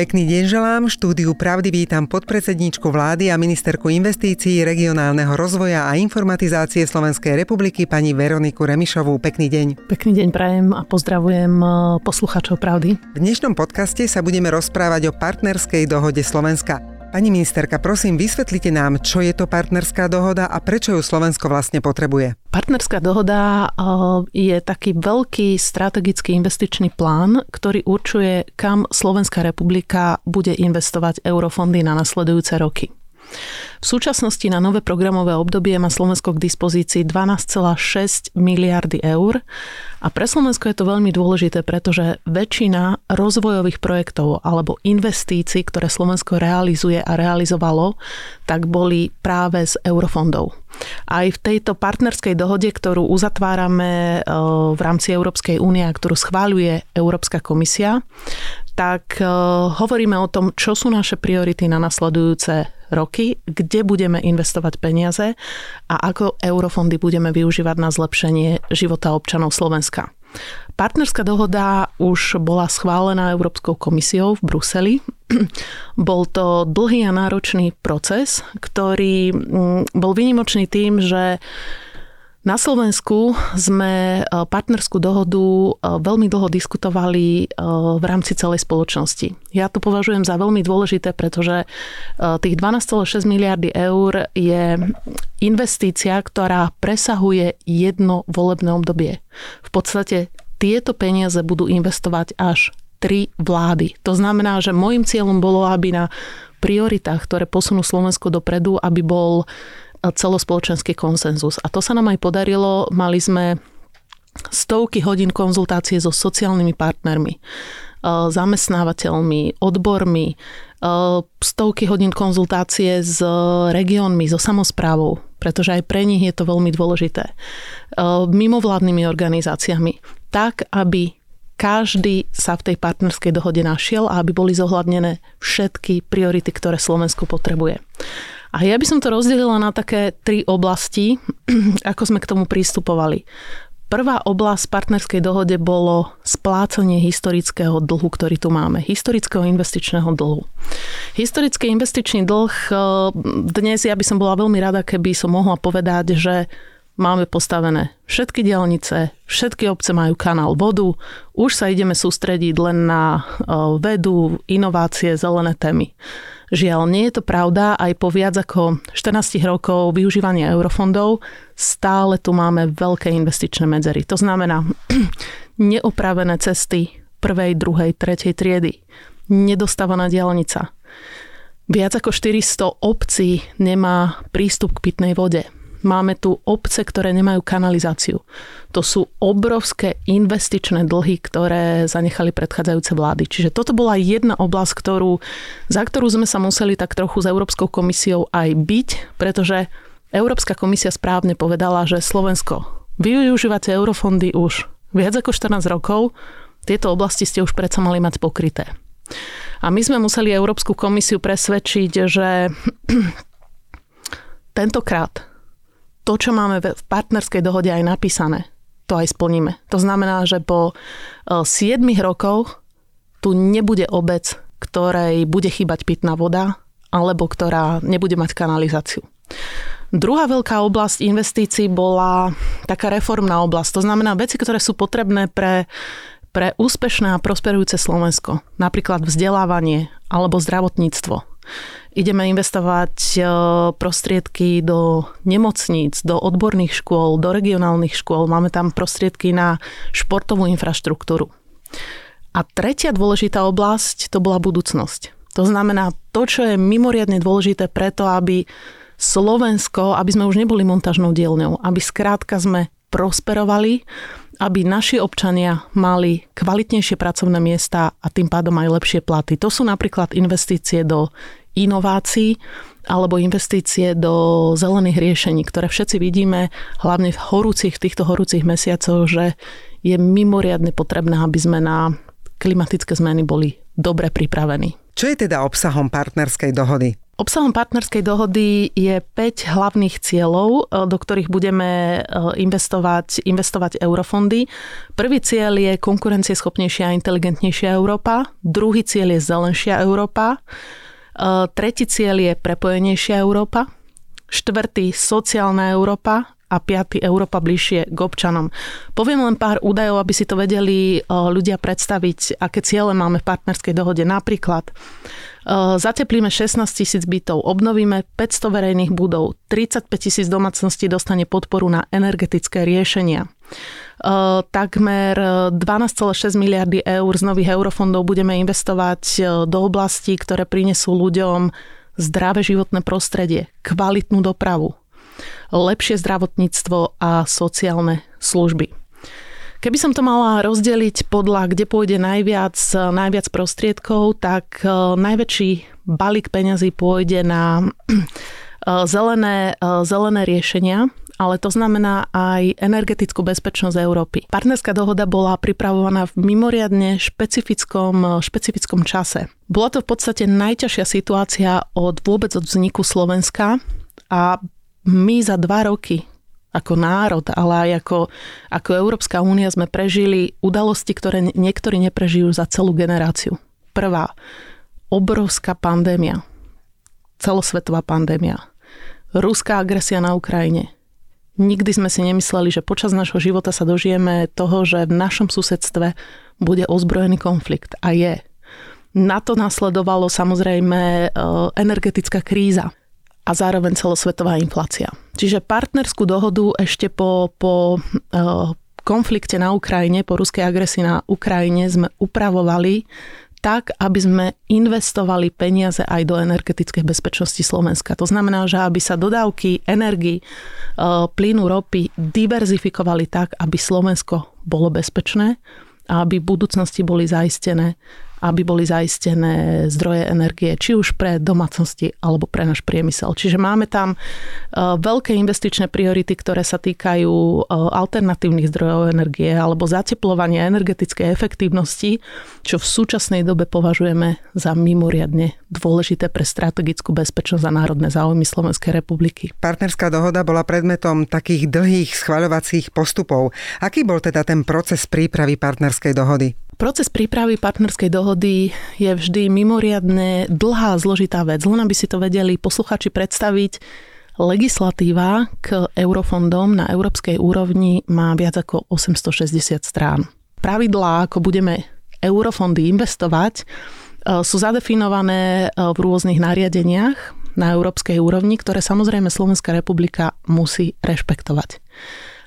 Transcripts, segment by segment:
Pekný deň želám. Štúdiu Pravdy vítam podpredsedničku vlády a ministerku investícií, regionálneho rozvoja a informatizácie Slovenskej republiky pani Veroniku Remišovú. Pekný deň. Pekný deň prajem a pozdravujem eh, posluchačov Pravdy. V dnešnom podcaste sa budeme rozprávať o partnerskej dohode Slovenska. Pani ministerka, prosím, vysvetlite nám, čo je to partnerská dohoda a prečo ju Slovensko vlastne potrebuje. Partnerská dohoda eh, je taký veľký strategický investičný plán, ktorý určuje, kam Slovenská republika bude investovať eurofondy na nasledujúce roky. V súčasnosti na nové programové obdobie má Slovensko k dispozícii 12,6 miliardy eur a pre Slovensko je to veľmi dôležité, pretože väčšina rozvojových projektov alebo investícií, ktoré Slovensko realizuje a realizovalo, tak boli práve z eurofondov. Aj v tejto partnerskej dohode, ktorú uzatvárame e, v rámci Európskej únie a ktorú schváľuje Európska komisia, tak e, hovoríme o tom, čo sú naše priority na nasledujúce roky, kde budeme investovať peniaze a ako eurofondy budeme využívať na zlepšenie života občanov Slovenska. Partnerská dohoda už bola schválená Európskou komisiou v Bruseli. Bol to dlhý a náročný proces, ktorý mm, bol výnimočný tým, že na Slovensku sme e, partnerskú dohodu e, veľmi dlho diskutovali e, v rámci celej spoločnosti. Ja to považujem za veľmi dôležité, pretože tých 12,6 miliardy eur je investícia, ktorá presahuje jedno volebné obdobie. V podstate tieto peniaze budú investovať až tri vlády. To znamená, že môjim cieľom bolo, aby na prioritách, ktoré posunú Slovensko dopredu, aby bol celospoločenský konsenzus. A to sa nám aj podarilo. Mali sme stovky hodín konzultácie so sociálnymi partnermi, e, zamestnávateľmi, odbormi, e, stovky hodín konzultácie s regiónmi, so samozprávou, pretože aj pre nich je to veľmi dôležité. E, mimovládnymi organizáciami, tak, aby každý sa v tej partnerskej dohode našiel a aby boli zohľadnené všetky priority, ktoré Slovensko potrebuje. A ja by som to rozdelila na také tri oblasti, ako sme k tomu pristupovali. Prvá oblasť partnerskej dohode bolo splácanie historického dlhu, ktorý tu máme. Historického investičného dlhu. Historický investičný dlh, eh, dnes ja by som bola veľmi rada, keby som mohla povedať, že máme postavené všetky dielnice, všetky obce majú kanál vodu, už sa ideme sústrediť len na eh, vedu, inovácie, zelené témy. Žiaľ, nie je to pravda, aj po viac ako 14 rokov využívania eurofondov stále tu máme veľké investičné medzery. To znamená neopravené cesty prvej, druhej, tretej triedy, nedostávaná diálnica. Viac ako 400 obcí nemá prístup k pitnej vode Máme tu obce, ktoré nemajú kanalizáciu. To sú obrovské investičné dlhy, ktoré zanechali predchádzajúce vlády. Čiže toto bola jedna oblasť, ktorú, za ktorú sme sa museli tak trochu s Európskou komisiou aj byť, pretože Európska komisia správne povedala, že Slovensko, vy využívate eurofondy už viac ako 14 rokov, tieto oblasti ste už predsa mali mať pokryté. A my sme museli Európsku komisiu presvedčiť, že tentokrát to, čo máme v partnerskej dohode aj napísané, to aj splníme. To znamená, že po 7 e, rokoch tu nebude obec, ktorej bude chýbať pitná voda, alebo ktorá nebude mať kanalizáciu. Druhá veľká oblasť investícií bola taká reformná oblasť. To znamená veci, ktoré sú potrebné pre, pre úspešné a prosperujúce Slovensko. Napríklad vzdelávanie alebo zdravotníctvo ideme investovať e, prostriedky do nemocníc, do odborných škôl, do regionálnych škôl, máme tam prostriedky na športovú infraštruktúru. A tretia dôležitá oblasť to bola budúcnosť. To znamená to, čo je mimoriadne dôležité preto, aby Slovensko, aby sme už neboli montážnou dielňou, aby skrátka sme prosperovali, aby naši občania mali kvalitnejšie pracovné miesta a tým pádom aj lepšie platy. To sú napríklad investície do inovácií alebo investície do zelených riešení, ktoré všetci vidíme, hlavne v horúcich, týchto horúcich mesiacoch, že je mimoriadne potrebné, aby sme na klimatické zmeny boli dobre pripravení. Čo je teda obsahom partnerskej dohody? Obsahom partnerskej dohody je 5 hlavných cieľov, do ktorých budeme investovať, investovať eurofondy. Prvý cieľ je konkurencieschopnejšia a inteligentnejšia Európa. Druhý cieľ je zelenšia Európa. Tretí cieľ je prepojenejšia Európa. Štvrtý sociálna Európa a piaty Európa bližšie k občanom. Poviem len pár údajov, aby si to vedeli e, ľudia predstaviť, aké ciele máme v partnerskej dohode. Napríklad e, zateplíme 16 tisíc bytov, obnovíme 500 verejných budov, 35 tisíc domácností dostane podporu na energetické riešenia. Uh, takmer 12,6 miliardy eur z nových eurofondov budeme investovať do oblastí, ktoré prinesú ľuďom zdravé životné prostredie, kvalitnú dopravu, lepšie zdravotníctvo a sociálne služby. Keby som to mala rozdeliť podľa, kde pôjde najviac, najviac prostriedkov, tak najväčší balík peňazí pôjde na zelené, zelené riešenia, ale to znamená aj energetickú bezpečnosť Európy. Partnerská dohoda bola pripravovaná v mimoriadne špecifickom, špecifickom čase. Bola to v podstate najťažšia situácia od vôbec od vzniku Slovenska a my za dva roky ako národ, ale aj ako, ako Európska únia sme prežili udalosti, ktoré niektorí neprežijú za celú generáciu. Prvá, obrovská pandémia. Celosvetová pandémia. Ruská agresia na Ukrajine. Nikdy sme si nemysleli, že počas nášho života sa dožijeme toho, že v našom susedstve bude ozbrojený konflikt. A je. Na to nasledovalo samozrejme e, energetická kríza a zároveň celosvetová inflácia. Čiže partnerskú dohodu ešte po, po uh, konflikte na Ukrajine, po ruskej agresii na Ukrajine sme upravovali tak, aby sme investovali peniaze aj do energetickej bezpečnosti Slovenska. To znamená, že aby sa dodávky energii, uh, plynu, ropy diverzifikovali tak, aby Slovensko bolo bezpečné a aby v budúcnosti boli zaistené aby boli zaistené zdroje energie, či už pre domácnosti alebo pre náš priemysel. Čiže máme tam e, veľké investičné priority, ktoré sa týkajú e, alternatívnych zdrojov energie alebo zateplovania energetickej efektívnosti, čo v súčasnej dobe považujeme za mimoriadne dôležité pre strategickú bezpečnosť a národné záujmy Slovenskej republiky. Partnerská dohoda bola predmetom takých dlhých schvaľovacích postupov. Aký bol teda ten proces prípravy partnerskej dohody? Proces prípravy partnerskej dohody je vždy mimoriadne dlhá zložitá vec. Len aby si to vedeli posluchači predstaviť, legislatíva k eurofondom na európskej úrovni má viac ako 860 strán. Pravidlá, ako budeme eurofondy investovať, e, sú zadefinované e, v rôznych nariadeniach na európskej úrovni, ktoré samozrejme Slovenská republika musí rešpektovať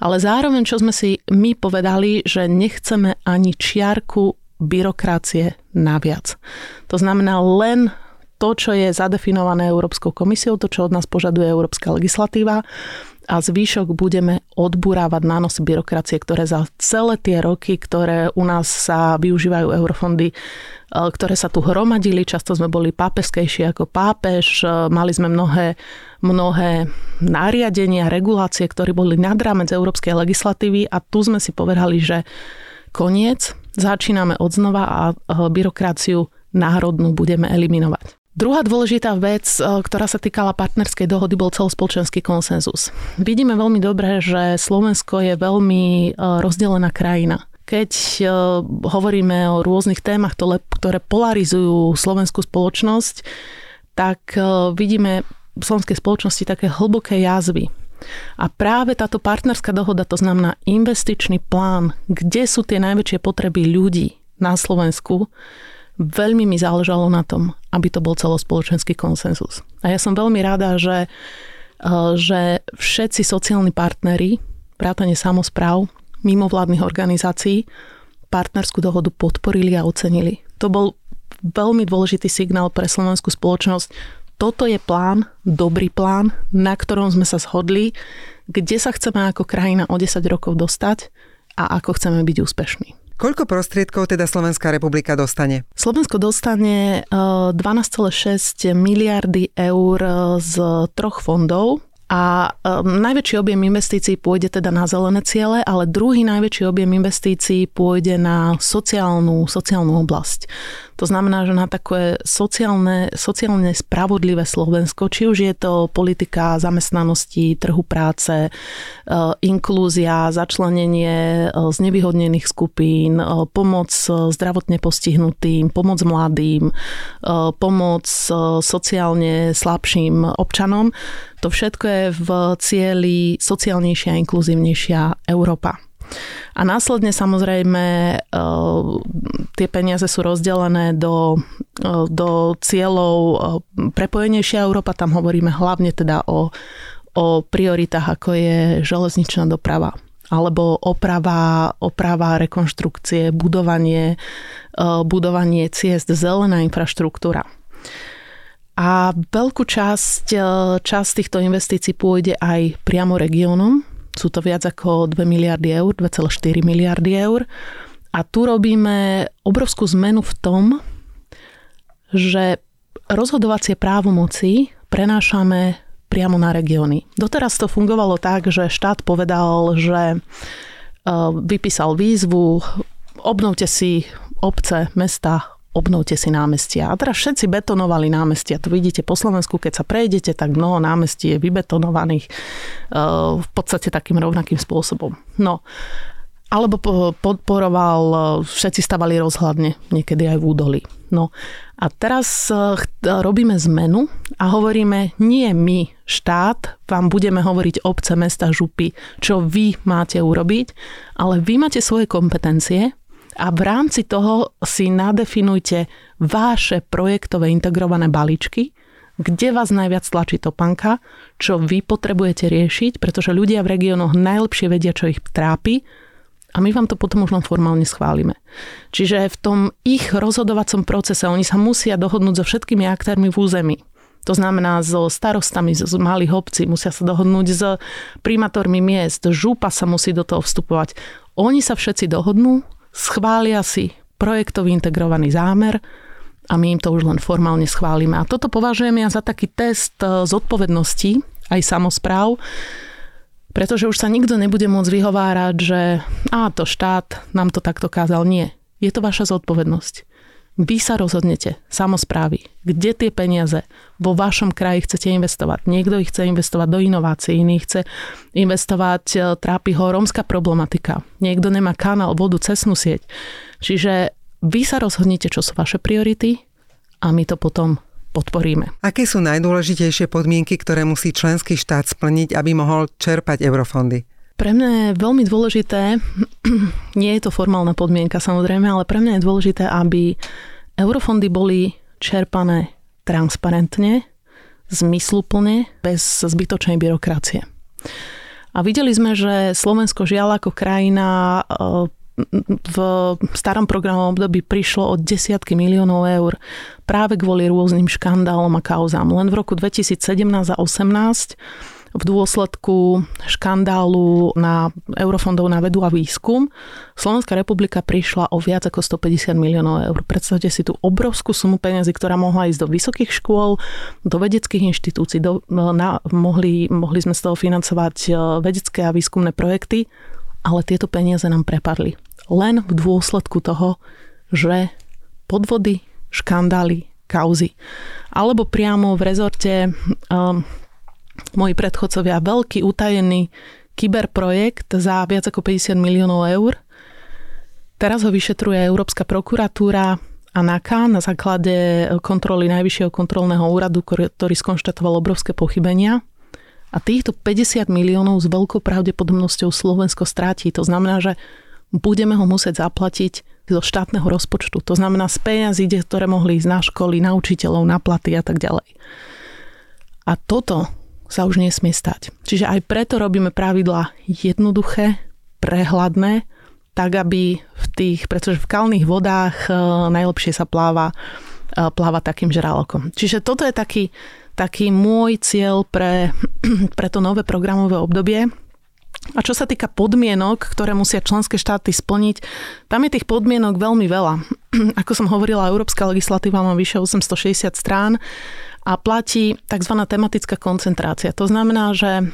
ale zároveň, čo sme si my povedali, že nechceme ani čiarku byrokracie naviac. To znamená len to, čo je zadefinované Európskou komisiou, to, čo od nás požaduje európska legislatíva a zvýšok budeme odburávať nánosy byrokracie, ktoré za celé tie roky, ktoré u nás sa využívajú eurofondy, e, ktoré sa tu hromadili, často sme boli pápeskejšie ako pápež, e, mali sme mnohé, mnohé nariadenia, regulácie, ktoré boli nad rámec európskej legislatívy a tu sme si povedali, že koniec, začíname od znova a e, byrokraciu národnú budeme eliminovať. Druhá dôležitá vec, e, ktorá sa týkala partnerskej dohody, bol celospoločenský konsenzus. Vidíme veľmi dobre, že Slovensko je veľmi e, rozdelená krajina. Keď e, hovoríme o rôznych témach, ktoré polarizujú slovenskú spoločnosť, tak vidíme v slovenskej spoločnosti také hlboké jazvy. A práve táto partnerská dohoda, to znamená investičný plán, kde sú tie najväčšie potreby ľudí na Slovensku, veľmi mi záležalo na tom, aby to bol celospoločenský konsenzus. A ja som veľmi rada, že, eh, že všetci sociálni partnery, vrátane samozpráv, mimovládnych organizácií, partnerskú dohodu podporili a ocenili. To bol veľmi dôležitý signál pre slovenskú spoločnosť. Toto je plán, dobrý plán, na ktorom sme sa shodli, kde sa chceme ako krajina o 10 rokov dostať a ako chceme byť úspešní. Koľko prostriedkov teda Slovenská republika dostane? Slovensko dostane 12,6 eh, miliardy eur eh, z troch fondov. A um, najväčší objem investícií pôjde teda na zelené ciele, ale druhý najväčší objem investícií pôjde na sociálnu, sociálnu oblasť. To znamená, že na také sociálne, sociálne spravodlivé Slovensko, či už je to politika zamestnanosti, trhu práce, e, inklúzia, začlenenie e, z nevyhodnených skupín, e, pomoc zdravotne postihnutým, pomoc mladým, pomoc sociálne slabším občanom, to všetko je v cieli sociálnejšia a inkluzívnejšia Európa. A následne samozrejme e, tie peniaze sú rozdelené do, e, do cieľov e, prepojenejšia Európa. Tam hovoríme hlavne teda o, o prioritách, ako je železničná doprava alebo oprava, oprava, rekonštrukcie, budovanie, budovanie ciest, zelená infraštruktúra. A veľkú časť, časť týchto investícií pôjde aj priamo regiónom, sú to viac ako 2 miliardy eur, 2,4 miliardy eur. A tu robíme obrovskú zmenu v tom, že rozhodovacie právomoci prenášame priamo na regióny. Doteraz to fungovalo tak, že štát povedal, že e, vypísal výzvu, obnovte si obce, mesta, obnovte si námestia. A teraz všetci betonovali námestia. To vidíte po Slovensku, keď sa prejdete, tak mnoho námestí je vybetonovaných eh, v podstate takým rovnakým spôsobom. No, alebo podporoval, eh, všetci stavali rozhľadne, niekedy aj v údolí. No a teraz eh, robíme zmenu a hovoríme, nie my, štát, vám budeme hovoriť obce, mesta, župy, čo vy máte urobiť, ale vy máte svoje kompetencie a v rámci toho si nadefinujte vaše projektové integrované balíčky, kde vás najviac tlačí topanka, čo vy potrebujete riešiť, pretože ľudia v regiónoch najlepšie vedia, čo ich trápi a my vám to potom len formálne schválime. Čiže v tom ich rozhodovacom procese oni sa musia dohodnúť so všetkými aktérmi v území. To znamená so starostami z malých obcí, musia sa dohodnúť s primátormi miest, žúpa sa musí do toho vstupovať. Oni sa všetci dohodnú schvália si projektový integrovaný zámer a my im to už len formálne schválime. A toto považujem ja za taký test e, zodpovednosti aj samozpráv, pretože už sa nikto nebude môcť vyhovárať, že a to štát nám to takto kázal. Nie. Je to vaša zodpovednosť. Vy sa rozhodnete, samozprávy, kde tie peniaze vo vašom kraji chcete investovať. Niekto ich chce investovať do inovácií, iný chce investovať, e, trápi ho rómska problematika. Niekto nemá kanál, vodu, cestnú sieť. Čiže vy sa rozhodnete, čo sú vaše priority a my to potom podporíme. Aké sú najdôležitejšie podmienky, ktoré musí členský štát splniť, aby mohol čerpať eurofondy? Pre mňa je veľmi dôležité, nie je to formálna podmienka samozrejme, ale pre mňa je dôležité, aby eurofondy boli čerpané transparentne, zmysluplne, bez zbytočnej byrokracie. A videli sme, že Slovensko žiaľ ako krajina eh, v starom programovom období prišlo od desiatky miliónov eur práve kvôli rôznym škandálom a kauzám. Len v roku 2017 a 2018 v dôsledku škandálu na eurofondov na vedu a výskum Slovenská republika prišla o viac ako 150 miliónov eur. Predstavte si tú obrovskú sumu peniazy, ktorá mohla ísť do vysokých škôl, do vedeckých inštitúcií, do, na, mohli, mohli sme z toho financovať e, vedecké a výskumné projekty, ale tieto peniaze nám prepadli. Len v dôsledku toho, že podvody, škandály, kauzy. Alebo priamo v rezorte um, moji predchodcovia veľký utajený kyberprojekt za viac ako 50 miliónov eur. Teraz ho vyšetruje Európska prokuratúra a NAKA na základe kontroly Najvyššieho kontrolného úradu, ktorý skonštatoval obrovské pochybenia. A týchto 50 miliónov s veľkou pravdepodobnosťou Slovensko stráti. To znamená, že budeme ho musieť zaplatiť zo štátneho rozpočtu. To znamená z peniazí, ktoré mohli ísť na školy, na učiteľov, na platy a tak ďalej. A toto sa už nesmie stať. Čiže aj preto robíme pravidla jednoduché, prehľadné, tak aby v tých, pretože v kalných vodách e, najlepšie sa pláva, e, pláva takým žralokom. Čiže toto je taký, taký môj cieľ pre, pre to nové programové obdobie. A čo sa týka podmienok, ktoré musia členské štáty splniť, tam je tých podmienok veľmi veľa. Ako som hovorila, európska legislatíva má vyše 860 strán a platí tzv. tematická koncentrácia. To znamená, že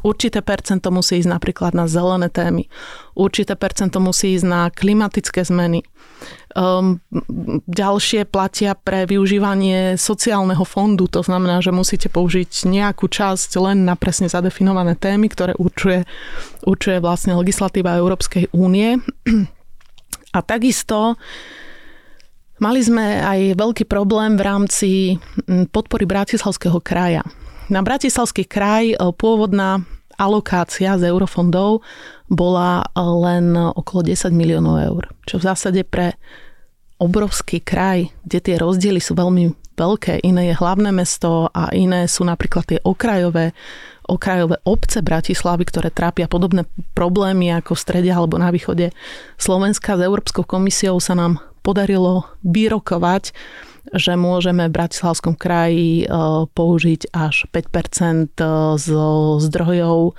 Určité percento musí ísť napríklad na zelené témy. Určité percento musí ísť na klimatické zmeny. Um, ďalšie platia pre využívanie sociálneho fondu, to znamená, že musíte použiť nejakú časť len na presne zadefinované témy, ktoré určuje, určuje vlastne legislatíva Európskej únie. A takisto mali sme aj veľký problém v rámci podpory Bratislavského kraja. Na Bratislavský kraj e, pôvodná alokácia z eurofondov bola len okolo 10 miliónov eur, čo v zásade pre obrovský kraj, kde tie rozdiely sú veľmi veľké, iné je hlavné mesto a iné sú napríklad tie okrajové, okrajové obce Bratislavy, ktoré trápia podobné problémy ako v strede alebo na východe Slovenska. S Európskou komisiou sa nám podarilo vyrokovať, že môžeme v Bratislavskom kraji e, použiť až 5% e, z zdrojov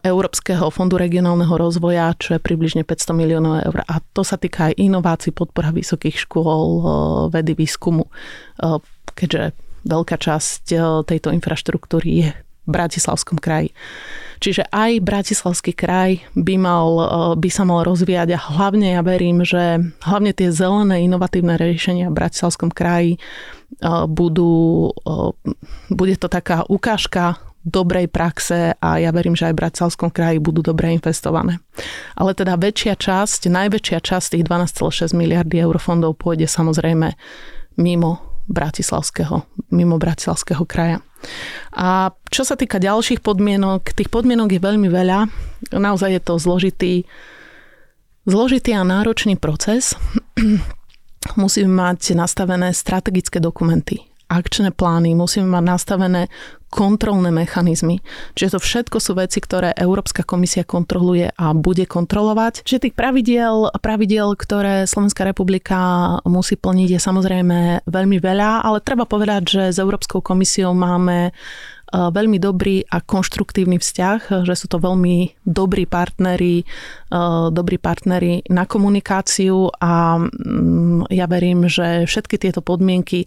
Európskeho fondu regionálneho rozvoja, čo je približne 500 miliónov eur. A to sa týka aj inovácií, podpora vysokých škôl, vedy, výskumu, keďže veľká časť tejto infraštruktúry je v Bratislavskom kraji. Čiže aj Bratislavský kraj by, mal, by sa mal rozvíjať a hlavne ja verím, že hlavne tie zelené inovatívne riešenia v Bratislavskom kraji budú, bude to taká ukážka dobrej praxe a ja verím, že aj v Bratislavskom kraji budú dobre investované. Ale teda väčšia časť, najväčšia časť tých 12,6 miliardy eurofondov pôjde samozrejme mimo Bratislavského, mimo Bratislavského kraja. A čo sa týka ďalších podmienok, tých podmienok je veľmi veľa. Naozaj je to zložitý, zložitý a náročný proces. Musíme mať nastavené strategické dokumenty akčné plány, musíme mať nastavené kontrolné mechanizmy. Čiže to všetko sú veci, ktoré Európska komisia kontroluje a bude kontrolovať. Čiže tých pravidiel, pravidiel, ktoré Slovenská republika musí plniť je samozrejme veľmi veľa, ale treba povedať, že s Európskou komisiou máme Eh, veľmi dobrý a konštruktívny vzťah, že sú to veľmi dobrí partneri, eh, dobrí partneri na komunikáciu a mm, ja verím, že všetky tieto podmienky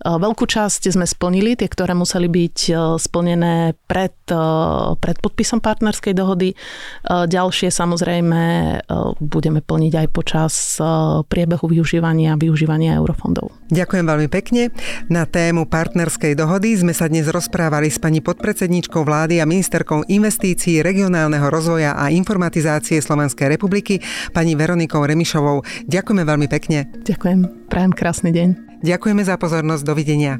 Veľkú časť sme splnili, tie, ktoré museli byť splnené pred, pred podpisom partnerskej dohody. Ďalšie samozrejme budeme plniť aj počas priebehu využívania využívania eurofondov. Ďakujem veľmi pekne. Na tému partnerskej dohody sme sa dnes rozprávali s s pani podpredsedničkou vlády a ministerkou investícií, regionálneho rozvoja a informatizácie Slovenskej republiky, pani Veronikou Remišovou. Ďakujeme veľmi pekne. Ďakujem, prajem krásny deň. Ďakujeme za pozornosť, dovidenia.